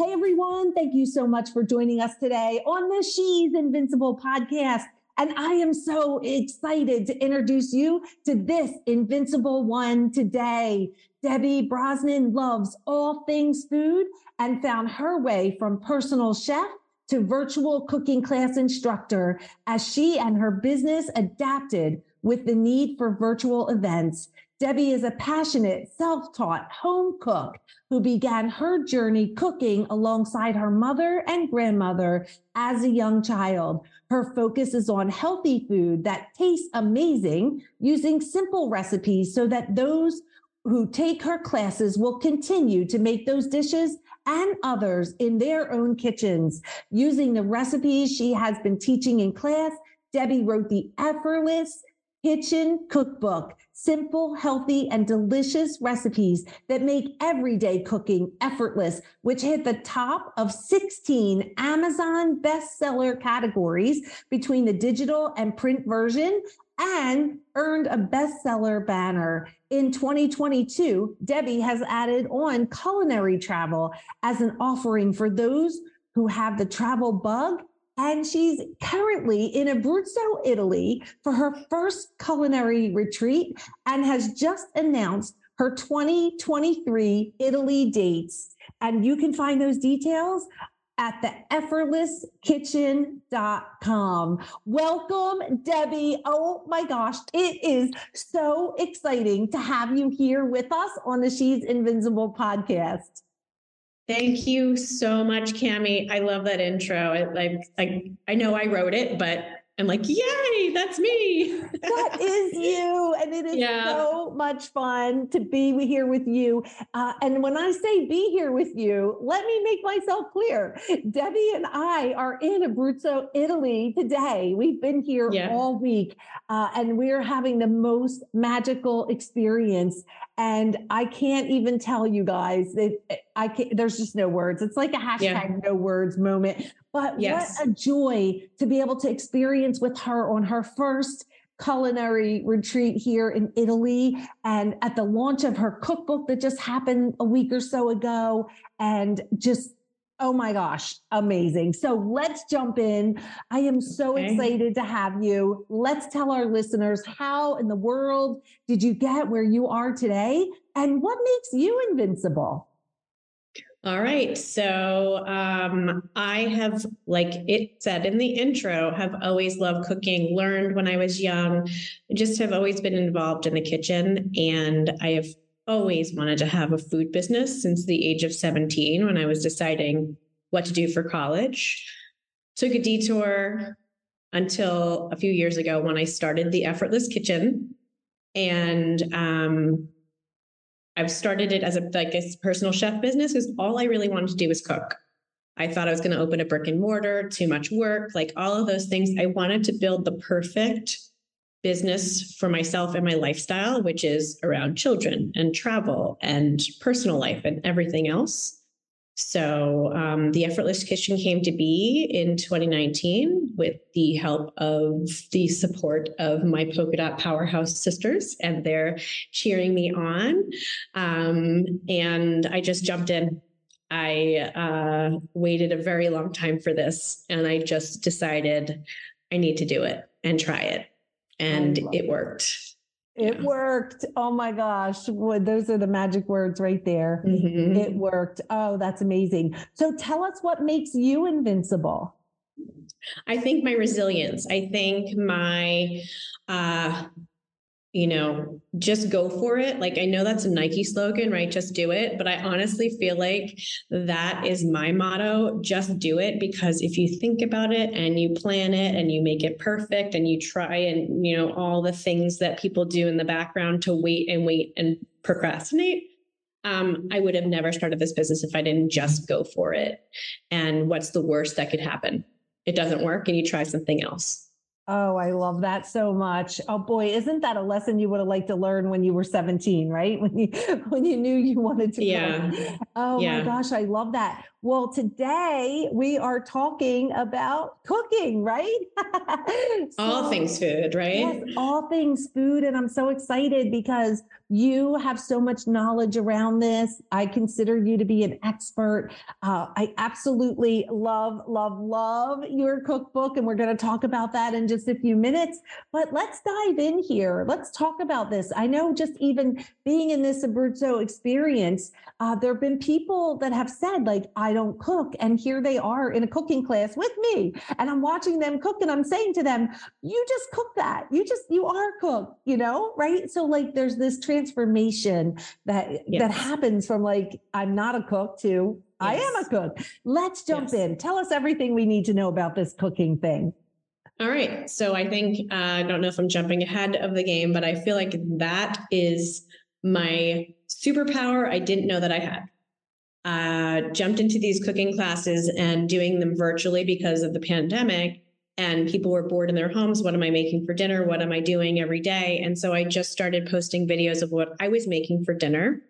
Hey everyone, thank you so much for joining us today on the She's Invincible podcast. And I am so excited to introduce you to this Invincible one today. Debbie Brosnan loves all things food and found her way from personal chef to virtual cooking class instructor as she and her business adapted with the need for virtual events. Debbie is a passionate, self taught home cook who began her journey cooking alongside her mother and grandmother as a young child. Her focus is on healthy food that tastes amazing using simple recipes so that those who take her classes will continue to make those dishes and others in their own kitchens. Using the recipes she has been teaching in class, Debbie wrote the effortless kitchen cookbook simple, healthy, and delicious recipes that make everyday cooking effortless, which hit the top of 16 Amazon bestseller categories between the digital and print version and earned a bestseller banner. In 2022, Debbie has added on culinary travel as an offering for those who have the travel bug and she's currently in Abruzzo, Italy for her first culinary retreat and has just announced her 2023 Italy dates. And you can find those details at the effortlesskitchen.com. Welcome, Debbie. Oh my gosh, it is so exciting to have you here with us on the She's Invincible podcast. Thank you so much, Cami. I love that intro. I, I, I know I wrote it, but I'm like, yay, that's me. that is you. And it is yeah. so much fun to be here with you. Uh, and when I say be here with you, let me make myself clear. Debbie and I are in Abruzzo, Italy today. We've been here yeah. all week uh, and we're having the most magical experience. And I can't even tell you guys that eh, I can't, there's just no words. It's like a hashtag yeah. no words moment. But yes. what a joy to be able to experience with her on her first culinary retreat here in Italy and at the launch of her cookbook that just happened a week or so ago. And just, oh my gosh, amazing. So let's jump in. I am so okay. excited to have you. Let's tell our listeners how in the world did you get where you are today and what makes you invincible? All right. So um, I have, like it said in the intro, have always loved cooking, learned when I was young, just have always been involved in the kitchen. And I have always wanted to have a food business since the age of 17 when I was deciding what to do for college. Took a detour until a few years ago when I started the Effortless Kitchen. And um, I've started it as a like a personal chef business because all I really wanted to do was cook. I thought I was going to open a brick and mortar, too much work, like all of those things. I wanted to build the perfect business for myself and my lifestyle, which is around children and travel and personal life and everything else. So um, the Effortless Kitchen came to be in 2019 with the help of the support of my polka dot powerhouse sisters, and they're cheering me on. Um, and I just jumped in. I uh, waited a very long time for this, and I just decided I need to do it and try it, and it worked. It yeah. worked. Oh my gosh. Well, those are the magic words right there. Mm-hmm. It worked. Oh, that's amazing. So tell us what makes you invincible. I think my resilience. I think my uh you know, just go for it. Like I know that's a Nike slogan, right? Just do it. But I honestly feel like that is my motto. Just do it because if you think about it and you plan it and you make it perfect and you try and, you know, all the things that people do in the background to wait and wait and procrastinate, um, I would have never started this business if I didn't just go for it. And what's the worst that could happen? It doesn't work and you try something else. Oh, I love that so much. Oh boy, isn't that a lesson you would have liked to learn when you were 17, right? When you when you knew you wanted to Yeah. Oh Yeah. my gosh, I love that. Well, today we are talking about cooking, right? All things food, right? Yes, all things food. And I'm so excited because you have so much knowledge around this. I consider you to be an expert. Uh, I absolutely love, love, love your cookbook. And we're going to talk about that in just a few minutes. But let's dive in here. Let's talk about this. I know just even being in this Abruzzo experience, uh, there have been people that have said, like, I don't cook. And here they are in a cooking class with me. And I'm watching them cook and I'm saying to them, you just cook that. You just, you are cook, you know, right? So like there's this transformation that that happens from like, I'm not a cook to I am a cook. Let's jump Yes. in. Tell us everything we need to know about this cooking thing. All right. So I think, uh, I don't know if I'm jumping ahead of the game, but I feel like that is my superpower I didn't know that I had. Uh, jumped into these cooking classes and doing them virtually because of the pandemic. And people were bored in their homes. What am I making for dinner? What am I doing every day? And so I just started posting videos of what I was making for dinner.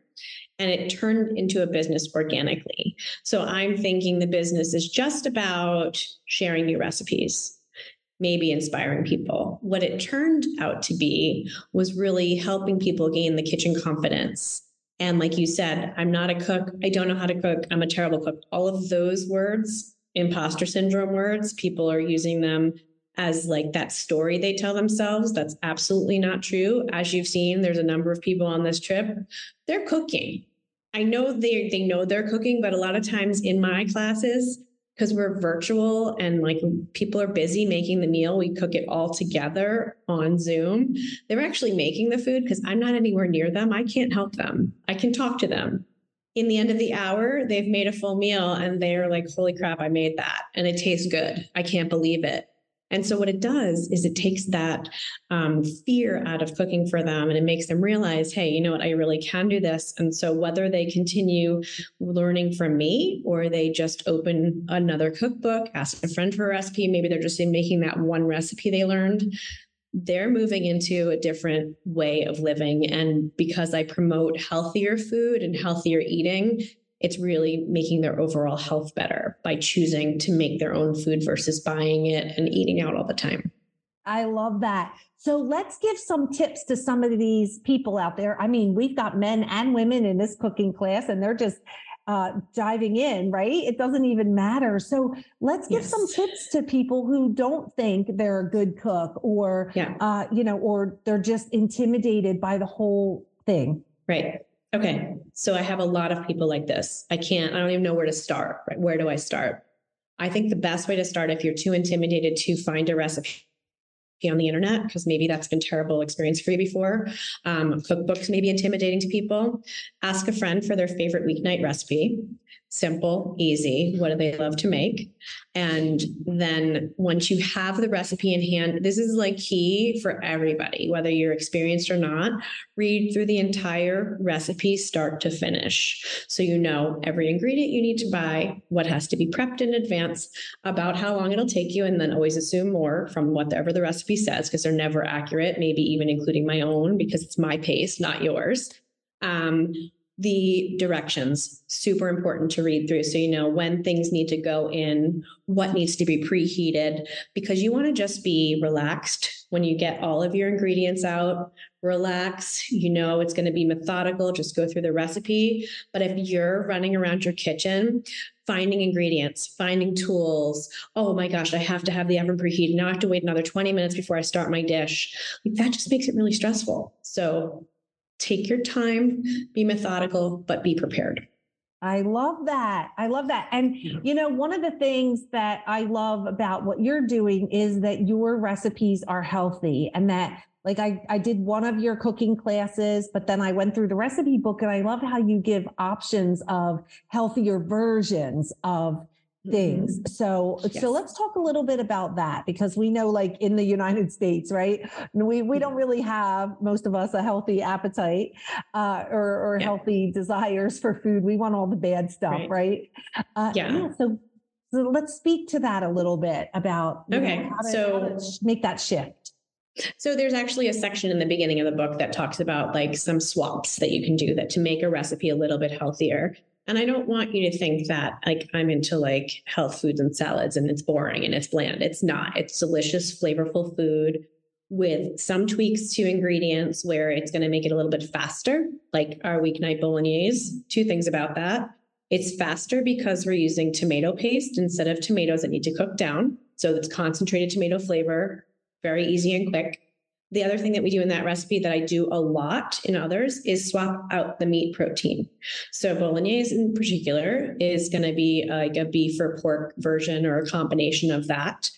And it turned into a business organically. So I'm thinking the business is just about sharing new recipes maybe inspiring people. What it turned out to be was really helping people gain the kitchen confidence. And like you said, I'm not a cook. I don't know how to cook. I'm a terrible cook. All of those words, imposter syndrome words, people are using them as like that story they tell themselves. That's absolutely not true. As you've seen, there's a number of people on this trip. They're cooking. I know they they know they're cooking, but a lot of times in my classes, because we're virtual and like people are busy making the meal, we cook it all together on Zoom. They're actually making the food because I'm not anywhere near them. I can't help them. I can talk to them. In the end of the hour, they've made a full meal and they're like, holy crap, I made that. And it tastes good. I can't believe it. And so, what it does is it takes that um, fear out of cooking for them and it makes them realize, hey, you know what, I really can do this. And so, whether they continue learning from me or they just open another cookbook, ask a friend for a recipe, maybe they're just making that one recipe they learned, they're moving into a different way of living. And because I promote healthier food and healthier eating, it's really making their overall health better by choosing to make their own food versus buying it and eating out all the time. I love that. So let's give some tips to some of these people out there. I mean, we've got men and women in this cooking class, and they're just uh, diving in, right? It doesn't even matter. So let's give some tips to people who don't think they're a good cook, or Yeah. uh, you know, or they're just intimidated by the whole thing. Right. Okay. So I have a lot of people like this. I can't, I don't even know where to start. Right? Where do I start? I think the best way to start if you're too intimidated to find a recipe on the internet, because maybe that's been terrible experience for you before. Um, cookbooks may be intimidating to people. Ask a friend for their favorite weeknight recipe. Simple, easy. What do they love to make? And then once you have the recipe in hand, this is like key for everybody, whether you're experienced or not. Read through the entire recipe start to finish. So you know every ingredient you need to buy, what has to be prepped in advance, about how long it'll take you, and then always assume more from whatever the recipe says, because they're never accurate, maybe even including my own, because it's my pace, not yours. Um, the directions super important to read through. So you know when things need to go in what needs to be preheated because you want to just be relaxed when you get all of your ingredients out. Relax you know it's going to be methodical just go through the recipe. But if you're running around your kitchen finding ingredients finding tools oh my gosh i have to have the oven preheated. Now i have to wait another 20 minutes before i start my dish. Like that just makes it really stressful. So take your time, be methodical, but be prepared. I love that. I love that. And, you know, one of the things that I love about what you're doing is that your recipes are healthy and that like I, I did one of your cooking classes, but then I went through the recipe book and I love how you give options of healthier versions of things. Mm-hmm. So yes. so let's talk a little bit about that because we know like in the United States, right? We we don't really have most of us a healthy appetite uh, or or yeah. healthy desires for food. We want all the bad stuff, right? right? Uh, yeah. yeah. So so let's speak to that a little bit about okay. Know, how to, so make that shift. So there's actually a section in the beginning of the book that talks about like some swaps that you can do that to make a recipe a little bit healthier. And I don't want you to think that like I'm into like health foods and salads and it's boring and it's bland. It's not. It's delicious, flavorful food with some tweaks to ingredients where it's going to make it a little bit faster, like our weeknight bolognese. Two things about that. It's faster because we're using tomato paste instead of tomatoes that need to cook down. So it's concentrated tomato flavor, very easy and quick. The other thing that we do in that recipe that I do a lot in others is swap out the meat protein. So bolognese in particular is going to be like a beef or pork version or a combination of that.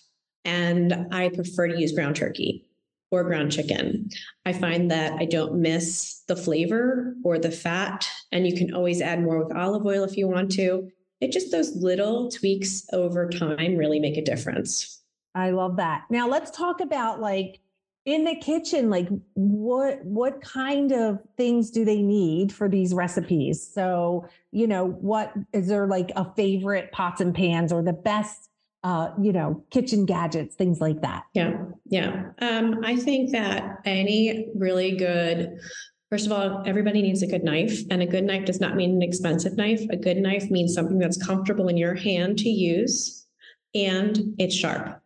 And I prefer to use ground turkey or ground chicken. I find that I don't miss the flavor or the fat, and you can always add more with olive oil if you want to. It just those little tweaks over time really make a difference. I love that. Now let's talk about like in the kitchen like what what kind of things do they need for these recipes so you know what is there like a favorite pots and pans or the best uh you know kitchen gadgets things like that yeah yeah um i think that any really good First of all, everybody needs a good knife, and a good knife does not mean an expensive knife. A good knife means something that's comfortable in your hand to use and it's sharp.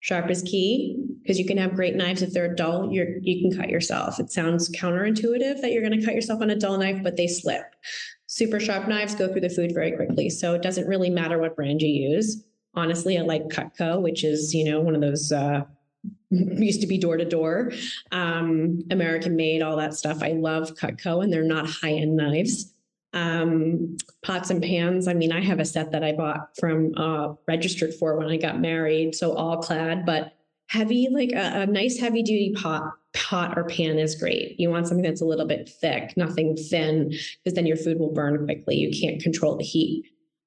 Sharp is key because you can have great knives if they're dull. You're you can cut yourself. It sounds counterintuitive that you're going to cut yourself on a dull knife, but they slip. Super sharp knives go through the food very quickly, so it doesn't really matter what brand you use. Honestly, I like Cutco, which is you know one of those. Uh, used to be door to door, American made, all that stuff. I love Cutco, and they're not high end knives um, pots and pans. I mean, I have a set that I bought from uh, registered for when I got married, so all clad, but heavy, like a, a nice heavy duty pot pot or pan is great. You want something that's a little bit thick, nothing thin, because then your food will burn quickly. You can't control the heat.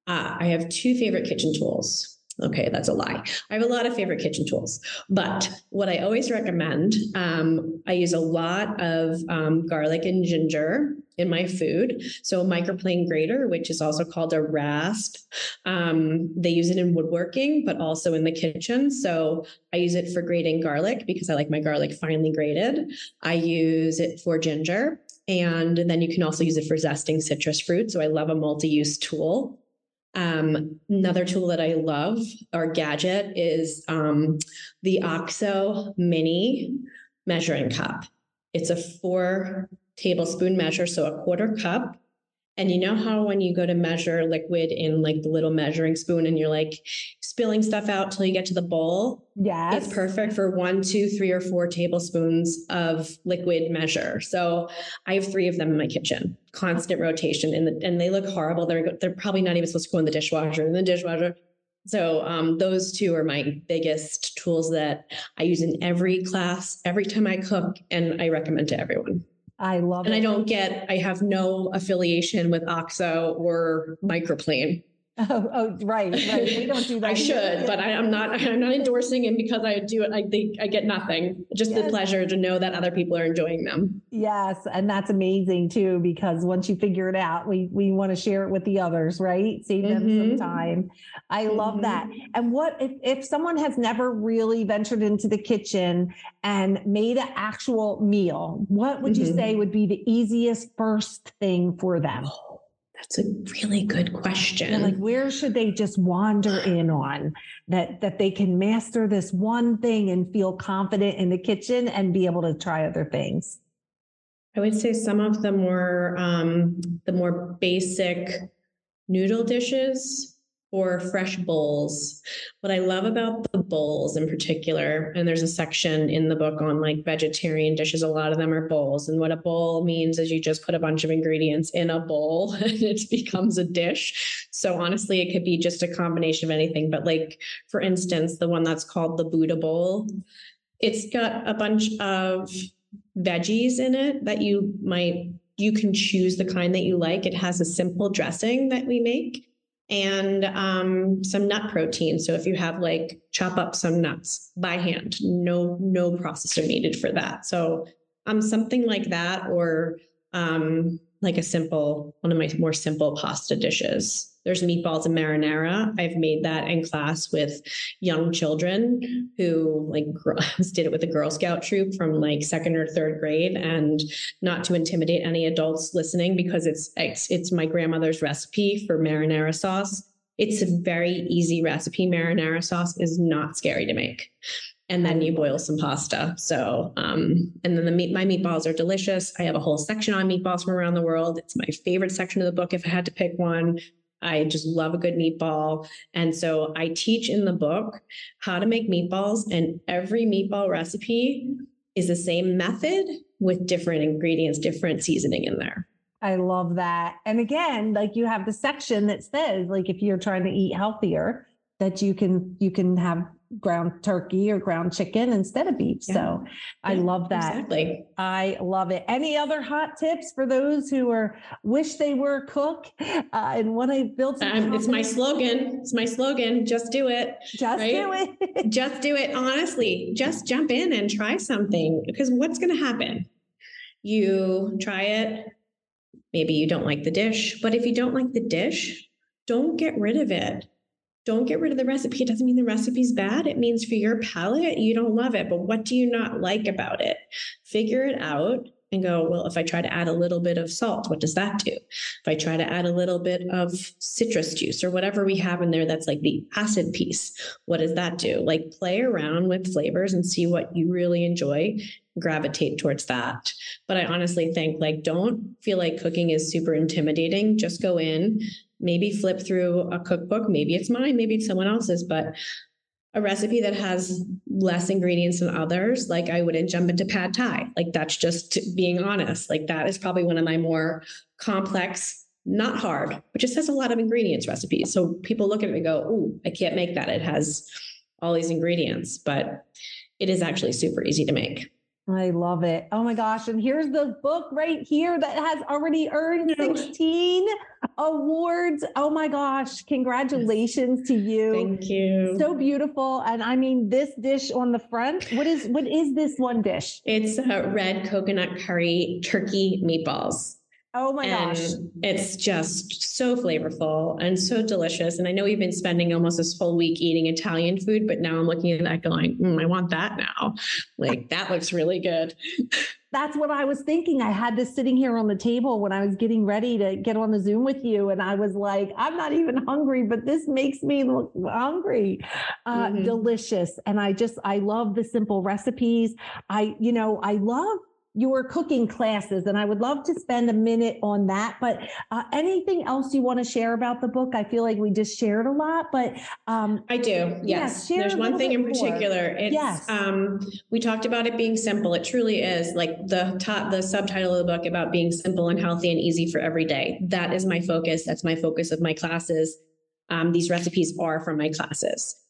Uh, I have two favorite kitchen tools. Okay, that's a lie. I have a lot of favorite kitchen tools, but what I always recommend, um, I use a lot of um, garlic and ginger in my food. So a microplane grater, which is also called a rasp. Um, they use it in woodworking, but also in the kitchen. So I use it for grating garlic because I like my garlic finely grated. I use it for ginger. And then you can also use it for zesting citrus fruit. So I love a multi-use tool. Um, another tool that I love or gadget is um, the OXO Mini measuring cup. It's a four tablespoon measure, so a quarter cup. And you know how when you go to measure liquid in like the little measuring spoon and you're like spilling stuff out till you get to the bowl? Yeah. It's perfect for one, two, three, or four tablespoons of liquid measure. So I have three of them in my kitchen, constant rotation. And, the, and they look horrible. They're, they're probably not even supposed to go in the dishwasher. In the dishwasher, so um, those two are my biggest tools that I use in every class, every time I cook, and I recommend to everyone. I love and it. I don't get, I have no affiliation with OXO or Microplane. Oh, oh, right, right. We don't do that. I should, but I, am not. I'm not endorsing it because I do it. I think I get nothing. Just yes. the pleasure to know that other people are enjoying them. Yes, and that's amazing too. Because once you figure it out, we we want to share it with the others, right? Save them mm-hmm. some time. I mm-hmm. love that. And what if if someone has never really ventured into the kitchen and made an actual meal? What would mm-hmm. you say would be the easiest first thing for them? That's a really good question. like where should they just wander in on that that they can master this one thing and feel confident in the kitchen and be able to try other things? I would say some of the more um, the more basic noodle dishes or fresh bowls. What I love about the bowls in particular, and there's a section in the book on like vegetarian dishes, a lot of them are bowls. And what a bowl means is you just put a bunch of ingredients in a bowl and it becomes a dish. So honestly, it could be just a combination of anything. But like, for instance, the one that's called the Buddha bowl, it's got a bunch of veggies in it that you might you can choose the kind that you like. It has a simple dressing that we make and um, some nut protein. So if you have like chop up some nuts by hand, no no processor needed for that. So um, something like that, or um, like a simple one of my more simple pasta dishes. There's meatballs and marinara. I've made that in class with young children who like did it with a Girl Scout troop from like second or third grade, and not to intimidate any adults listening because it's it's, it's my grandmother's recipe for marinara sauce. It's a very easy recipe. Marinara sauce is not scary to make and then you boil some pasta. So, um, and then the meat, my meatballs are delicious. I have a whole section on meatballs from around the world. It's my favorite section of the book. If I had to pick one, I just love a good meatball. And so I teach in the book how to make meatballs, and every meatball recipe is the same method with different ingredients, different seasoning in there. I love that. And again, like you have the section that says like if you're trying to eat healthier, that you can you can have ground turkey or ground chicken instead of beef. Yeah. So I love that. Exactly. I love it. Any other hot tips for those who are wish they were a cook uh, and want to build? Um, it's my slogan. It's my slogan. Just do it. Just right? do it. just do it. Honestly, just jump in and try something because what's going to happen? You try it. Maybe you don't like the dish, but if you don't like the dish, don't get rid of it don't get rid of the recipe. It doesn't mean the recipe's bad. It means for your palate, you don't love it. But what do you not like about it? Figure it out and go, well, if I try to add a little bit of salt, what does that do? If I try to add a little bit of citrus juice or whatever we have in there that's like the acid piece, what does that do? Like play around with flavors and see what you really enjoy, gravitate towards that. But I honestly think like don't feel like cooking is super intimidating. Just go in, maybe flip through a cookbook. Maybe it's mine, maybe it's someone else's, but a recipe that has less ingredients than others, like I wouldn't jump into pad thai. Like that's just being honest. Like that is probably one of my more complex, not hard, but just has a lot of ingredients recipes. So people look at it and go, "Ooh, I can't make that. It has all these ingredients," but it is actually super easy to make. I love it. Oh my gosh. And here's the book right here that has already earned 16 awards. Oh my gosh. Congratulations to you. Thank you. So beautiful. And I mean, this dish on the front, what is what is this one dish? It's a red coconut curry turkey meatballs. Oh my and gosh. It's just so flavorful and so delicious. And I know we've been spending almost this whole week eating Italian food, but now I'm looking at that going, mm, I want that now. Like that looks really good. That's what I was thinking. I had this sitting here on the table when I was getting ready to get on the Zoom with you. And I was like, I'm not even hungry, but this makes me look hungry. Uh, mm-hmm. Delicious. And I just, I love the simple recipes. I, you know, I love your cooking classes and i would love to spend a minute on that but uh, anything else you want to share about the book? I feel like we just shared a lot but um, i do yes. yeah, there's one thing in particular. It's yes. um, we talked about it being simple. It truly is like the top the subtitle of the book about being simple and healthy and easy for every day. That is my focus. That's my focus of my classes. Um, these recipes are from my classes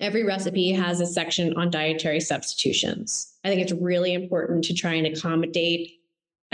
Every recipe has a section on dietary substitutions. I think it's really important to try and accommodate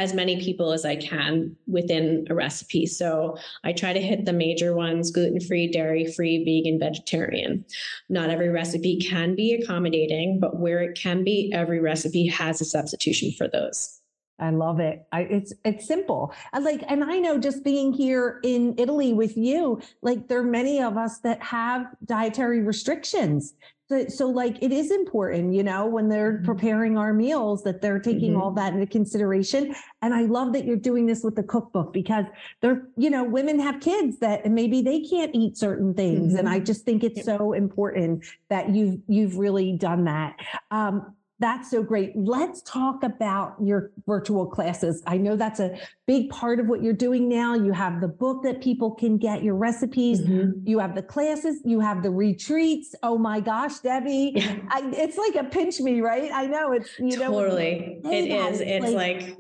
as many people as I can within a recipe. So I try to hit the major ones gluten free, dairy free, vegan, vegetarian. Not every recipe can be accommodating, but where it can be, every recipe has a substitution for those. I love it. I, it's it's simple. I like, and I know just being here in Italy with you, like there are many of us that have dietary restrictions. So, so like it is important, you know, when they're mm-hmm. preparing our meals that they're taking mm-hmm. all that into consideration. And I love that you're doing this with the cookbook because they're, you know, women have kids that maybe they can't eat certain things. Mm-hmm. And I just think it's so important that you've you've really done that. Um, That's so great. Let's talk about your virtual classes. I know that's a big part of what you're doing now. You have the book that people can get your recipes. Mm-hmm. You have the classes. You have the retreats. Oh my gosh, Debbie, I, it's like a pinch me, right? I know it's you know totally. It is. It's like, like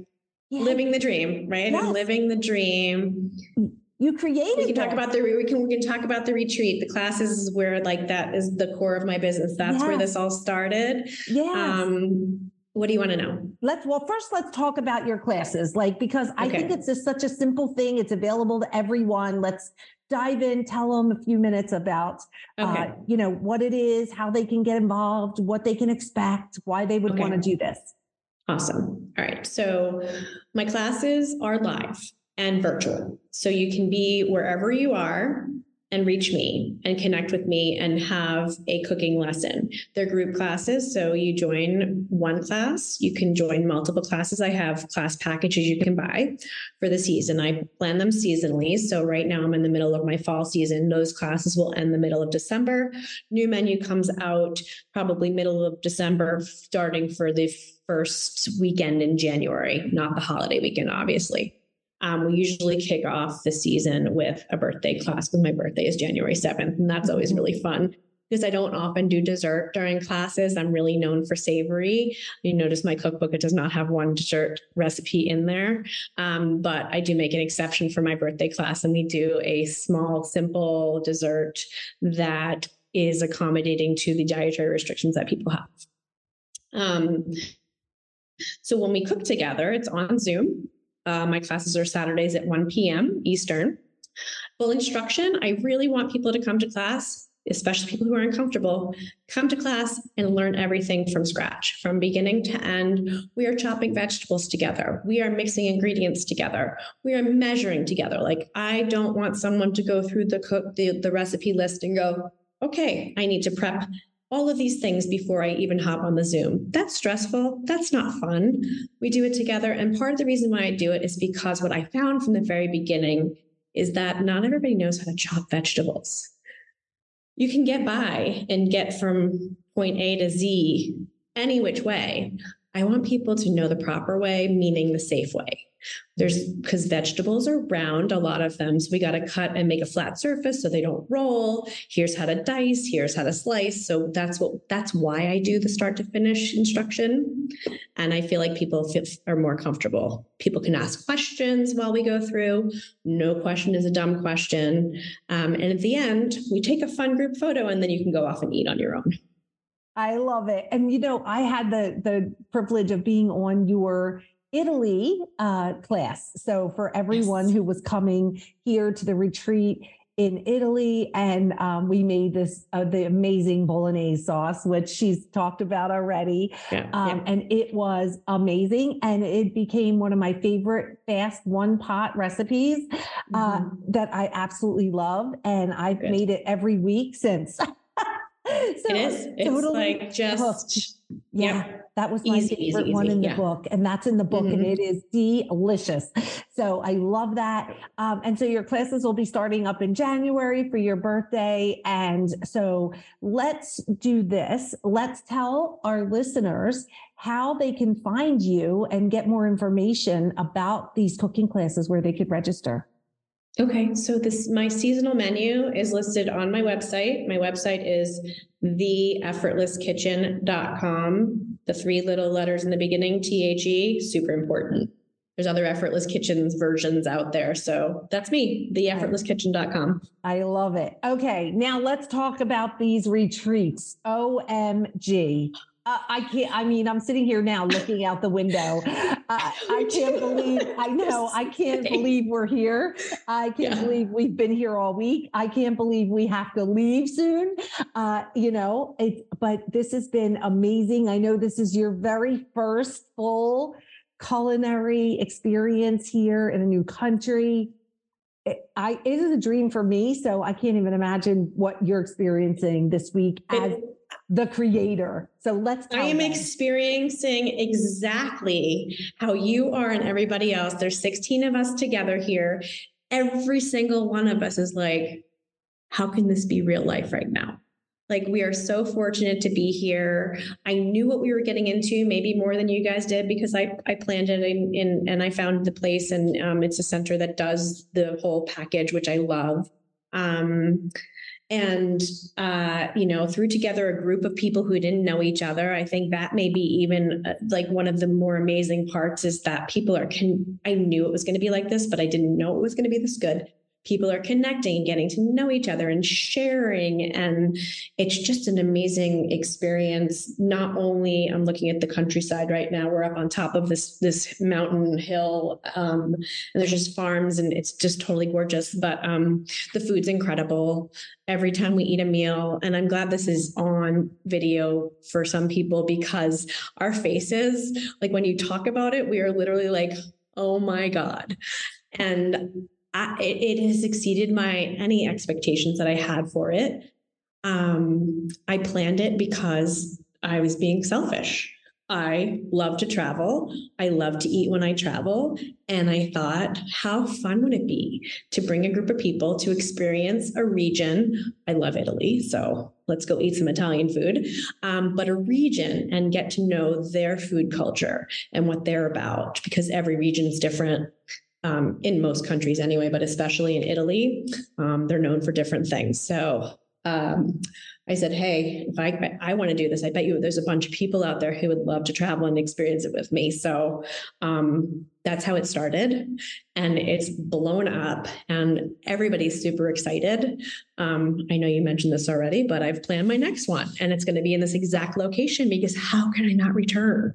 yeah. living the dream, right? Yes. living the dream. You created. We can talk about the we can we can talk about the retreat. The classes is where like that is the core of my business. That's yes. where this all started. Yeah. Um, what do you want to know? Let's well first let's talk about your classes, like because I okay. think it's just such a simple thing. It's available to everyone. Let's dive in. Tell them a few minutes about, uh, okay. uh, you know, what it is, how they can get involved, what they can expect, why they would okay. want to do this. Awesome. All right. So my classes are live and virtual. So you can be wherever you are and reach me and connect with me and have a cooking lesson. They're group classes. So you join one class, you can join multiple classes. I have class packages you can buy for the season. I plan them seasonally. So right now I'm in the middle of my fall season. Those classes will end the middle of December. New menu comes out probably middle of December, starting for the first weekend in January, not the holiday weekend, obviously. Um, we usually kick off the season with a birthday class because my birthday is January 7th. And that's always really mm-hmm. fun because I don't often do dessert during classes. I'm really known for savory. You notice my cookbook, it does not have one dessert recipe in there. Um, but I do make an exception for my birthday class and we do a small, simple dessert that is accommodating to the dietary restrictions that people have. Um, so when we cook together, it's on Zoom. Uh, my classes are Saturdays at 1 p.m. Eastern. Full instruction. I really want people to come to class, especially people who are uncomfortable, come to class and learn everything from scratch, from beginning to end. We are chopping vegetables together. We are mixing ingredients together. We are measuring together. Like I don't want someone to go through the cook the, the recipe list and go, okay, I need to prep all of these things before I even hop on the Zoom. That's stressful. That's not fun. We do it together. And part of the reason why I do it is because what I found from the very beginning is that not everybody knows how to chop vegetables. You can get by and get from point A to Z any which way. I want people to know the proper way, meaning the safe way. There's because vegetables are round, a lot of them. So we got to cut and make a flat surface so they don't roll. Here's how to dice, here's how to slice. So that's what that's why I do the start to finish instruction. And I feel like people feel, are more comfortable. People can ask questions while we go through. No question is a dumb question. Um, and at the end, we take a fun group photo and then you can go off and eat on your own. I love it. And you know, I had the the privilege of being on your Italy uh, class. So for everyone yes. who was coming here to the retreat in Italy, and um, we made this uh, the amazing bolognese sauce, which she's talked about already, yeah, um, yeah. and it was amazing, and it became one of my favorite fast one pot recipes uh, mm-hmm. that I absolutely love, and I've made it every week since. so it is. It's totally like just yeah. yeah that was my easy, favorite easy, one easy. in the yeah. book, and that's in the book, mm-hmm. and it is delicious. So I love that. Um, and so your classes will be starting up in January for your birthday. And so let's do this. Let's tell our listeners how they can find you and get more information about these cooking classes where they could register. Okay, so this my seasonal menu is listed on my website. My website is theeffortlesskitchen.com. The three little letters in the beginning, T H E, super important. There's other effortless kitchens versions out there. So that's me, theeffortlesskitchen.com. I love it. Okay, now let's talk about these retreats. OMG. Uh, I can't. I mean, I'm sitting here now looking out the window. Uh, I can't believe. I know. I can't believe we're here. I can't yeah. believe we've been here all week. I can't believe we have to leave soon. Uh, you know, it, but this has been amazing. I know this is your very first full culinary experience here in a new country. It, I, it is a dream for me. So I can't even imagine what you're experiencing this week as the creator. So let's. I am them. experiencing exactly how you are and everybody else. There's 16 of us together here. Every single one of us is like, how can this be real life right now? Like we are so fortunate to be here. I knew what we were getting into, maybe more than you guys did, because I I planned it in, in and I found the place, and um, it's a center that does the whole package, which I love. Um, and uh, you know threw together a group of people who didn't know each other. I think that may be even uh, like one of the more amazing parts is that people are con- i knew it was going to be like this but i didn't know it was going to be this good people are connecting and getting to know each other and sharing. And it's just an amazing experience. Not only i'm looking at the countryside right now we're up on top of this this mountain hill um, and there's just farms and it's just totally gorgeous. But um, the food's incredible. Every time we eat a meal and i'm glad this is on video for some people because our faces like when you talk about it we are literally like oh my god. And I, it, has exceeded my any expectations that I had for it. Um, I planned it because I was being selfish. I love to travel. I love to eat when I travel. And I thought, how fun would it be to bring a group of people to experience a region? I love Italy. So let's go eat some Italian food, um, but a region and get to know their food culture and what they're about because every region is different um, in most countries anyway, but especially in Italy, um, they're known for different things. So um, I said, "Hey, if I I want to do this, I bet you there's a bunch of people out there who would love to travel and experience it with me." So um, that's how it started, and it's blown up, and everybody's super excited. Um, I know you mentioned this already, but I've planned my next one, and it's going to be in this exact location because how can I not return?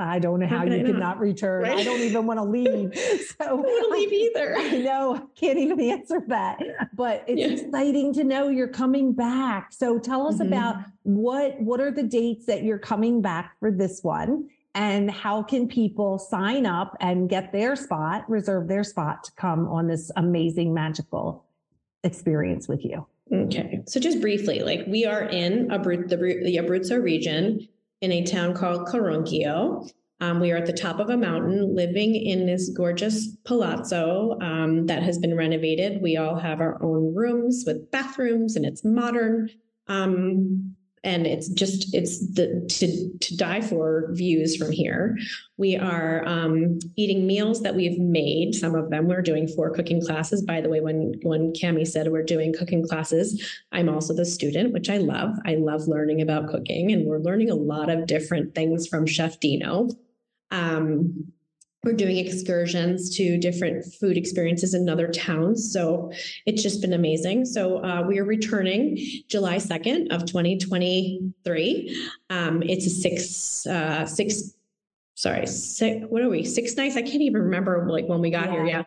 I don't know how, how you cannot not return. Right? I don't even want to leave. So I don't want to leave either. I know, can't even answer that. But it's yeah. exciting to know you're coming back. So tell us mm-hmm. about what what are the dates that you're coming back for this one? And how can people sign up and get their spot, reserve their spot to come on this amazing magical experience with you? Okay. So just briefly, like we are in Abruzzo, the, the Abruzzo region in a town called Carunchio. Um, we are at the top of a mountain living in this gorgeous palazzo um, that has been renovated. We all have our own rooms with bathrooms and it's modern. Um, and it's just it's the to to die for views from here. We are um, eating meals that we've made. Some of them we're doing four cooking classes. By the way when when cami said we're doing cooking classes. I'm also the student which i love. I love learning about cooking and we're learning a lot of different things from chef dino. Um, we're doing excursions to different food experiences in other towns. So it's just been amazing. So uh, we are returning July 2nd of 2023. Um, it's a six, uh, six, sorry, six, what are we? Six nights. I can't even remember like when we got yeah. here. Yeah.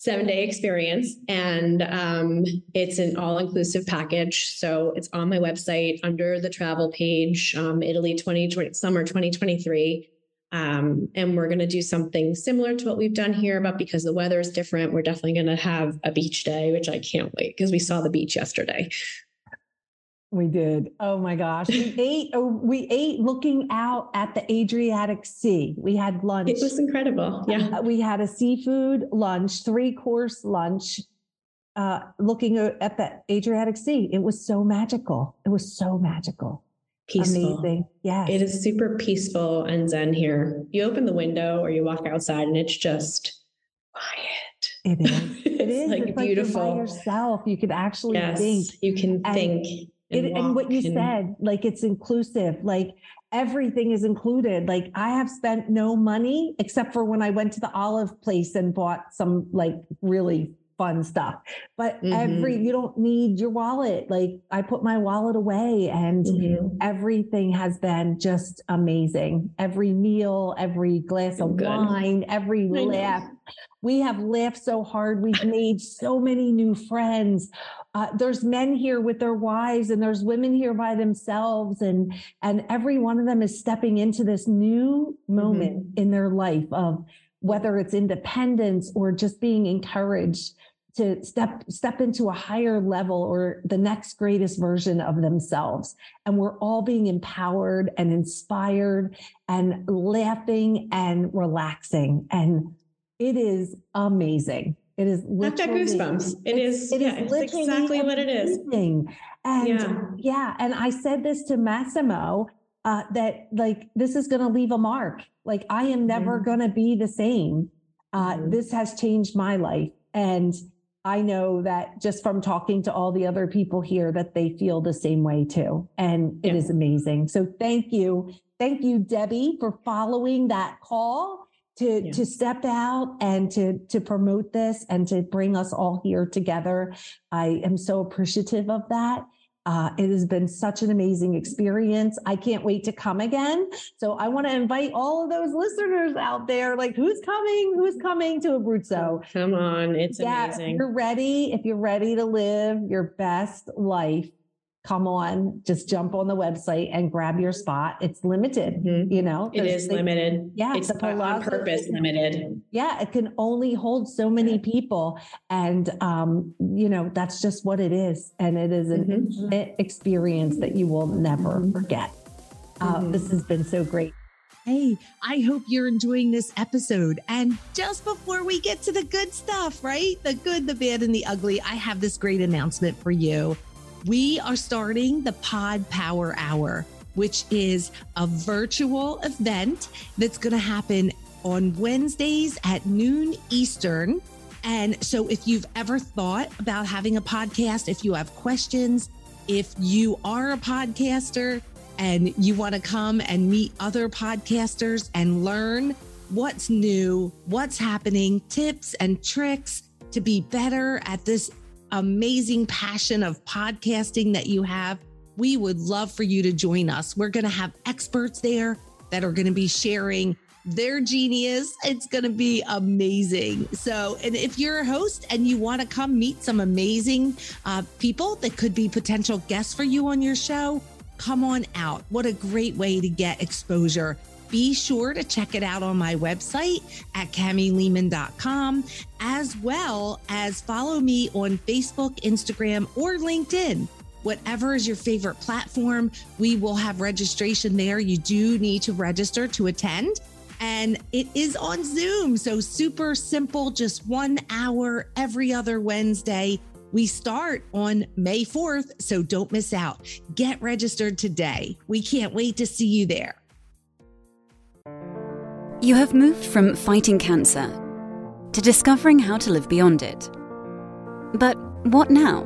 Seven day experience. And um, it's an all inclusive package. So it's on my website under the travel page, um, Italy 2020, summer 2023 um, and we're going to do something similar to what we've done here, but because the weather is different, we're definitely going to have a beach day, which I can't wait because we saw the beach yesterday. We did. Oh my gosh. We ate oh, we ate looking out at the Adriatic Sea. We had lunch. It was incredible. Yeah. Uh, we had a seafood lunch, three course lunch, uh, looking at the Adriatic Sea. It was so magical. It was so magical peaceful. Amazing. Yeah. It is super peaceful and zen here. You open the window or you walk outside and it's just quiet. It is. It is. like it's beautiful. Like by yourself. You can actually yes, think. You can and think. And, it, and what you and, said, like it's inclusive, like everything is included. Like I have spent no money except for when I went to the olive place and bought some like really fun stuff. But mm-hmm. every you don't need your wallet. Like I put my wallet away and mm-hmm. everything has been just amazing. Every meal, every glass of Good. wine, every I laugh. Know. We have laughed so hard. We've made so many new friends. Uh, there's men here with their wives, and there's women here by themselves, and and every one of them is stepping into this new moment mm-hmm. in their life of whether it's independence or just being encouraged to step step into a higher level or the next greatest version of themselves and we're all being empowered and inspired and laughing and relaxing and it is amazing It is literally goosebumps. It is. It yeah, is it's exactly what it is. And yeah. yeah, and I said this to Massimo uh, that like this is going to leave a mark. Like I am never mm-hmm. going to be the same. Uh, mm-hmm. This has changed my life, and I know that just from talking to all the other people here that they feel the same way too. And it yeah. is amazing. So thank you. Thank you, Debbie, for following that call to, yeah. to step out and to, to promote this and to bring us all here together. I am so appreciative of that. Uh, it has been such an amazing experience. I can't wait to come again. So I want to invite all of those listeners out there, like who's coming, who's coming to Abruzzo. Come on, it's yeah, amazing. If you're ready, if you're ready to live your best life, come on, just jump on the website and grab your spot. It's limited, mm-hmm. you know. It is they, limited. Yeah, it's on purpose limited. Yeah, it can only hold so many people, and um, you know that's just what it is, and it is an mm-hmm. intimate experience that you will never forget. Uh, mm-hmm. This has been so great. Hey, I hope you're enjoying this episode. And just before we get to the good stuff, right? The good, the bad, and the ugly, I have this great announcement for you we are starting the Pod Power Hour, which is a virtual event that's going to happen on Wednesdays at noon Eastern. And so, if you've ever thought about having a podcast, if you have questions, if you are a podcaster and you want to come and meet other podcasters and learn what's new, what's happening, tips and tricks to be better at this amazing passion of podcasting that you have, we would love for you to join us. We're going to have experts there that are going to be sharing their genius. It's going to be amazing. So, and if you're a host and you want to come meet some amazing uh, people that could be potential guests for you on your show, come on out. What a great way to get exposure be sure to check it out on my website at camilehman.com, as well as follow me on Facebook, Instagram, or LinkedIn. Whatever is your favorite platform, we will have registration there. You do need to register to attend. And it is on Zoom. So super simple, just one hour every other Wednesday. We start on May 4th, so don't miss out. Get registered today. We can't wait to see you there. You have moved from fighting cancer to discovering how to live beyond it. But what now?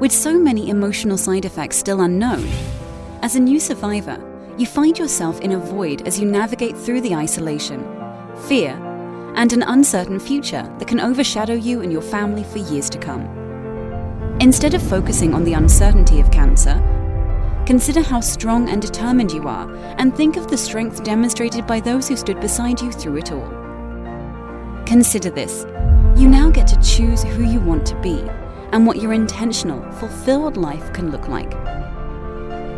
With so many emotional side effects still unknown, as a new survivor, you find yourself in a void as you navigate through the isolation, fear, and an uncertain future that can overshadow you and your family for years to come. Instead of focusing on the uncertainty of cancer, Consider how strong and determined you are, and think of the strength demonstrated by those who stood beside you through it all. Consider this you now get to choose who you want to be and what your intentional, fulfilled life can look like.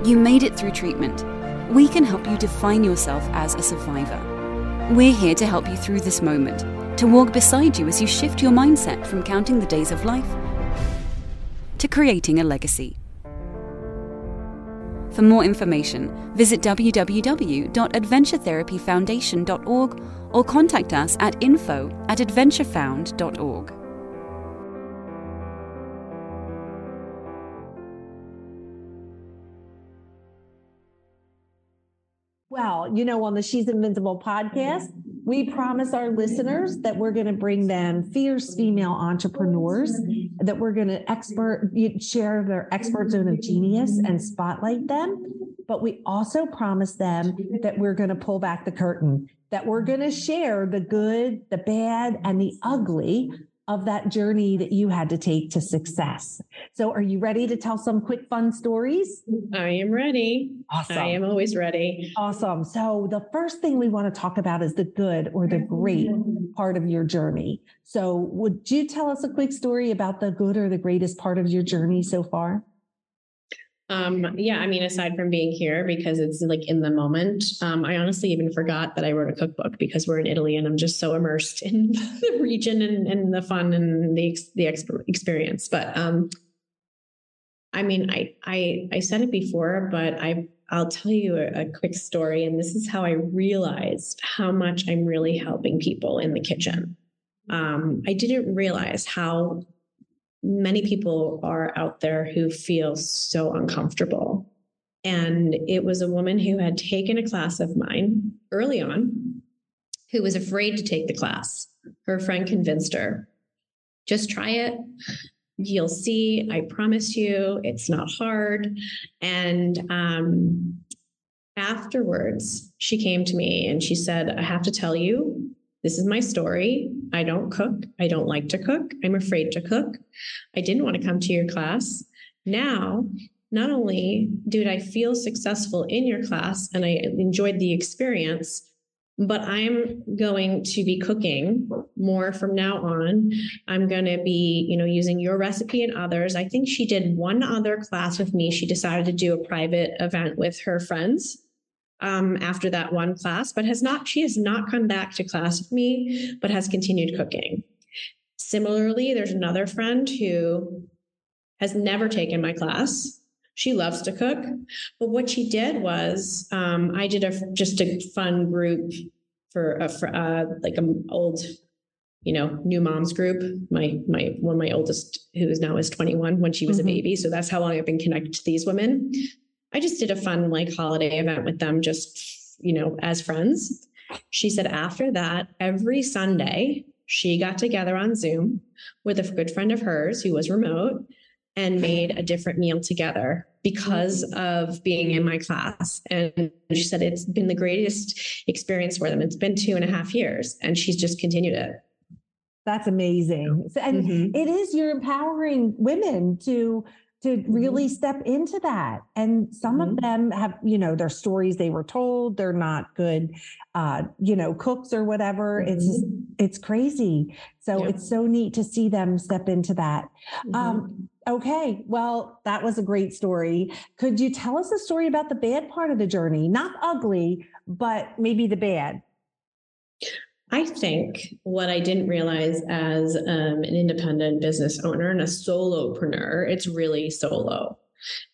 You made it through treatment. We can help you define yourself as a survivor. We're here to help you through this moment, to walk beside you as you shift your mindset from counting the days of life to creating a legacy. For more information, visit www.adventuretherapyfoundation.org or contact us at info at adventurefound.org. You know, on the She's Invincible podcast, we promise our listeners that we're going to bring them fierce female entrepreneurs, that we're going to expert share their expert zone of genius and spotlight them. But we also promise them that we're going to pull back the curtain, that we're going to share the good, the bad, and the ugly of that journey that you had to take to success. So, are you ready to tell some quick fun stories? I am ready. Awesome. I am always ready. Awesome. So, the first thing we want to talk about is the good or the great part of your journey. So, would you tell us a quick story about the good or the greatest part of your journey so far? Um, yeah, I mean, aside from being here because it's like in the moment, um, I honestly even forgot that I wrote a cookbook because we're in Italy and I'm just so immersed in the region and, and the fun and the the experience. But um, I mean, I I I said it before, but I I'll tell you a, a quick story, and this is how I realized how much I'm really helping people in the kitchen. um, I didn't realize how many people are out there who feel so uncomfortable. And it was a woman who had taken a class of mine early on who was afraid to take the class. Her friend convinced her just try it. You'll see. I promise you, it's not hard. And um, afterwards, she came to me and she said, I have to tell you, this is my story. I don't cook. I don't like to cook. I'm afraid to cook. I didn't want to come to your class. Now, not only did I feel successful in your class and I enjoyed the experience, but I'm going to be cooking more from now on. I'm going to be, you know, using your recipe and others. I think she did one other class with me. She decided to do a private event with her friends um, after that one class, but has not, she has not come back to class with me, but has continued cooking. Similarly, there's another friend who has never taken my class she loves to cook. But what she did was, um, I did a just a fun group for a for, uh, like an old, you know, new moms group. My my one of my oldest, who is now is 21, when she was mm-hmm. a baby. So that's how long I've been connected to these women. I just did a fun like holiday event with them, just you know, as friends. She said after that, every Sunday she got together on Zoom with a good friend of hers who was remote and made a different meal together because of being in my class. And she said it's been the greatest experience for them. It's been two and a half years, and she's just continued it. That's amazing. And mm-hmm. it is you're empowering women to to really mm-hmm. step into that. And some mm-hmm. of them have, you know, their stories they were told, they're not good, uh, you know, cooks or whatever. Mm-hmm. It's just, it's crazy. So yeah. it's so neat to see them step into that. Mm-hmm. Um, okay. Well, that was a great story. Could you tell us a story about the bad part of the journey? Not ugly, but maybe the bad. I think what I didn't realize as um, an independent business owner and a solopreneur, it's really solo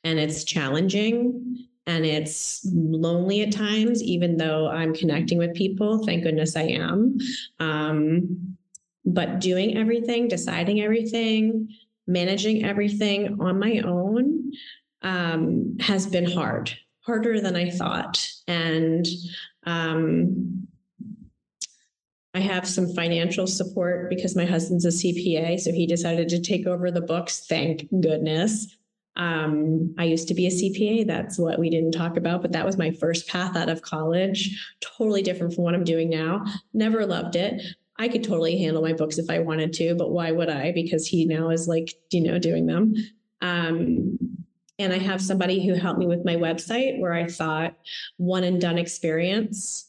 and it's challenging and it's lonely at times, even though I'm connecting with people. Thank goodness I am. Um, but doing everything, deciding everything, managing everything on my own um, has been hard, harder than I thought. And um, I have some financial support because my husband's a CPA, so he decided to take over the books. Thank goodness. Um, I used to be a CPA. That's what we didn't talk about, but that was my first path out of college. Totally different from what I'm doing now. Never loved it. I could totally handle my books if I wanted to, but why would I? Because he now is like, you know, doing them. Um, and I have somebody who helped me with my website where I thought one and done experience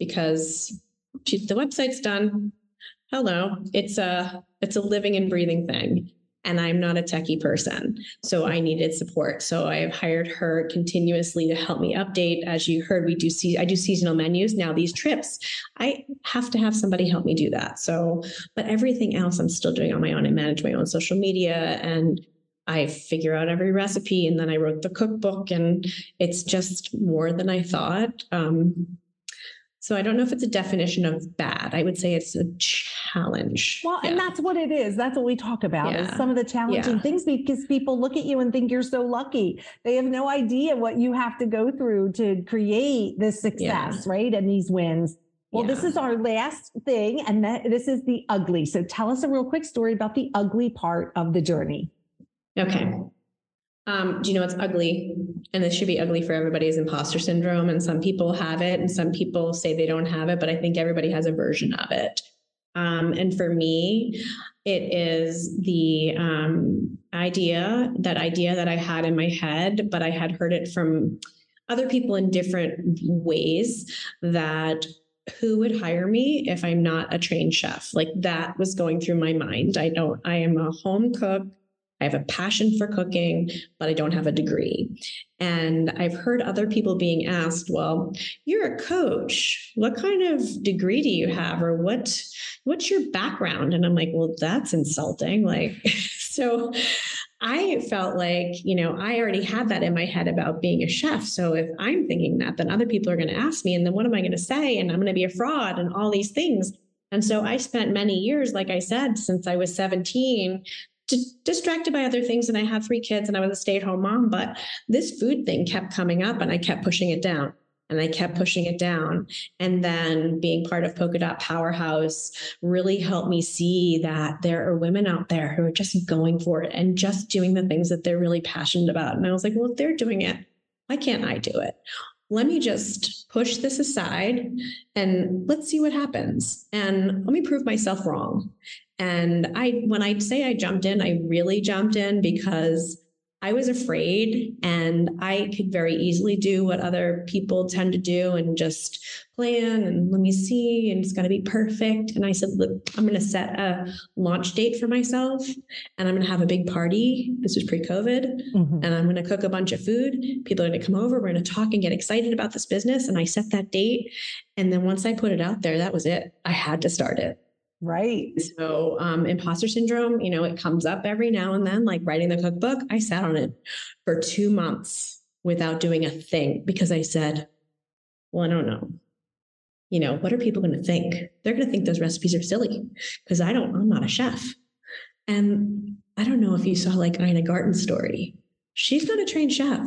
because the website's done. Hello, it's a it's a living and breathing thing, and I'm not a techie person, so I needed support. So I have hired her continuously to help me update. As you heard, we do see I do seasonal menus now. These trips, I have to have somebody help me do that. So, but everything else I'm still doing on my own and manage my own social media and I figure out every recipe and then I wrote the cookbook and it's just more than I thought. Um, so I don't know if it's a definition of bad. I would say it's a challenge. Well, yeah. and that's what it is. That's what we talk about yeah. is some of the challenging yeah. things because people look at you and think you're so lucky. They have no idea what you have to go through to create this success, right? And these wins. Well, this is our last thing, and that, this is the ugly. So tell us a real quick story about the ugly part of the journey. Okay. Um, do you know it's ugly? And this should be ugly for everybody is imposter syndrome. And some people have it and some people say they don't have it, but I think everybody has a version of it. Um, and for me, it is the um, idea, that idea that I had in my head, but I had heard it from other people in different ways that who would hire me if I'm not a trained chef? Like that was going through my mind. I don't, I am a home cook. I have a passion for cooking, but I don't have a degree. And I've heard other people being asked, well, you're a coach. What kind of degree do you have? Or what what's your background? And I'm like, well, that's insulting. Like, so I felt like, you know, I already had that in my head about being a chef. So if I'm thinking that, then other people are going to ask me, and then what am I going to say? And I'm going to be a fraud and all these things. And so I spent many years, like I said, since I was 17, distracted by other things. And I have three kids and I was a stay at home mom, but this food thing kept coming up and I kept pushing it down and I kept pushing it down. And then being part of Polka Dot Powerhouse really helped me see that there are women out there who are just going for it and just doing the things that they're really passionate about. And I was like, well, if they're doing it, why can't I do it? Let me just push this aside and let's see what happens. And let me prove myself wrong. And I, when I say I jumped in, I really jumped in because I was afraid and I could very easily do what other people tend to do and just plan and let me see and it's going to be perfect. And I said, look, I'm going to set a launch date for myself and I'm going to have a big party. This was pre COVID mm-hmm. and I'm going to cook a bunch of food. People are going to come over. We're going to talk and get excited about this business. And I set that date. And then once I put it out there, that was it. I had to start it. Right. So, um, imposter syndrome, you know, it comes up every now and then, like writing the cookbook. I sat on it for two months without doing a thing because I said, well, I don't know. You know, what are people going to think? They're going to think those recipes are silly because I don't, I'm not a chef. And I don't know if you saw like Ina Garten's story. She's not a trained chef.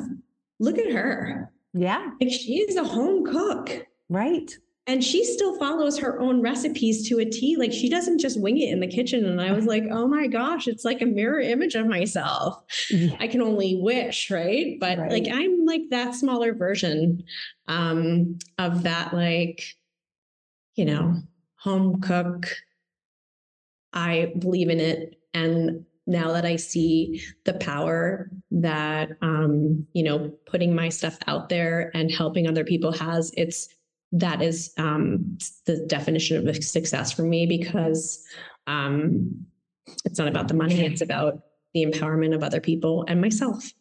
Look at her. Yeah. Like she's a home cook. Right and she still follows her own recipes to a T. Like she doesn't just wing it in the kitchen. And I was like, oh my gosh, it's like a mirror image of myself. Yeah. I can only wish, right? But right. like I'm like that smaller version um, of that, like, you know, home cook. I believe in it. And now that I see the power that um, you know, putting my stuff out there and helping other people has, it's that is um, the definition of success for me because um, it's not about the money, it's about the empowerment of other people and myself.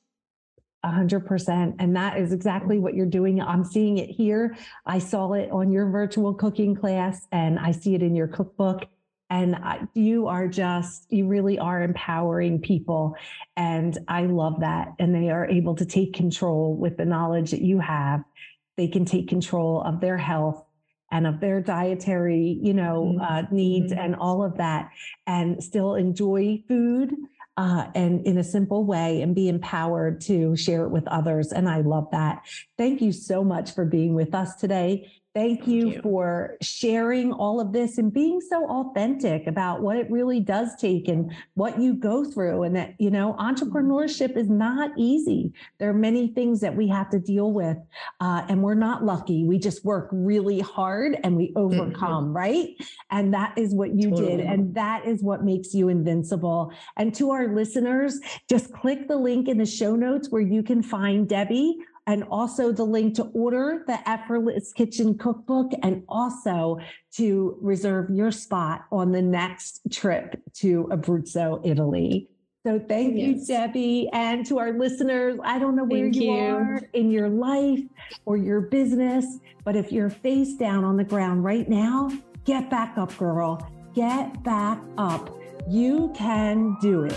A hundred percent. And that is exactly what you're doing. I'm seeing it here. I saw it on your virtual cooking class and I see it in your cookbook. And you are just, you really are empowering people. And I love that. And they are able to take control with the knowledge that you have they can take control of their health and of their dietary, you know, mm-hmm. uh, needs mm-hmm. and all of that, and still enjoy food uh, and in a simple way and be empowered to share it with others. And I love that. Thank you so much for being with us today. Thank you, you, for sharing all of this and being so authentic about what it really does take and what you go through. And that, you know, entrepreneurship is not easy. There are many things that we have to deal with, uh, and we're not lucky. We just work really hard and we mm-hmm. overcome, mm-hmm. right? And that is what you totally. did. And that is what makes you invincible. And to our listeners, just click the link in the show notes where you can find Debbie and also the link to order the Effortless Kitchen Cookbook and also to reserve your spot on the next trip to Abruzzo, Italy. So thank yes. you, Debbie. And to our listeners, I don't know where you, you, are in your life or your business, but if you're face down on the ground right now, get back up, girl. Get back up. You can do it.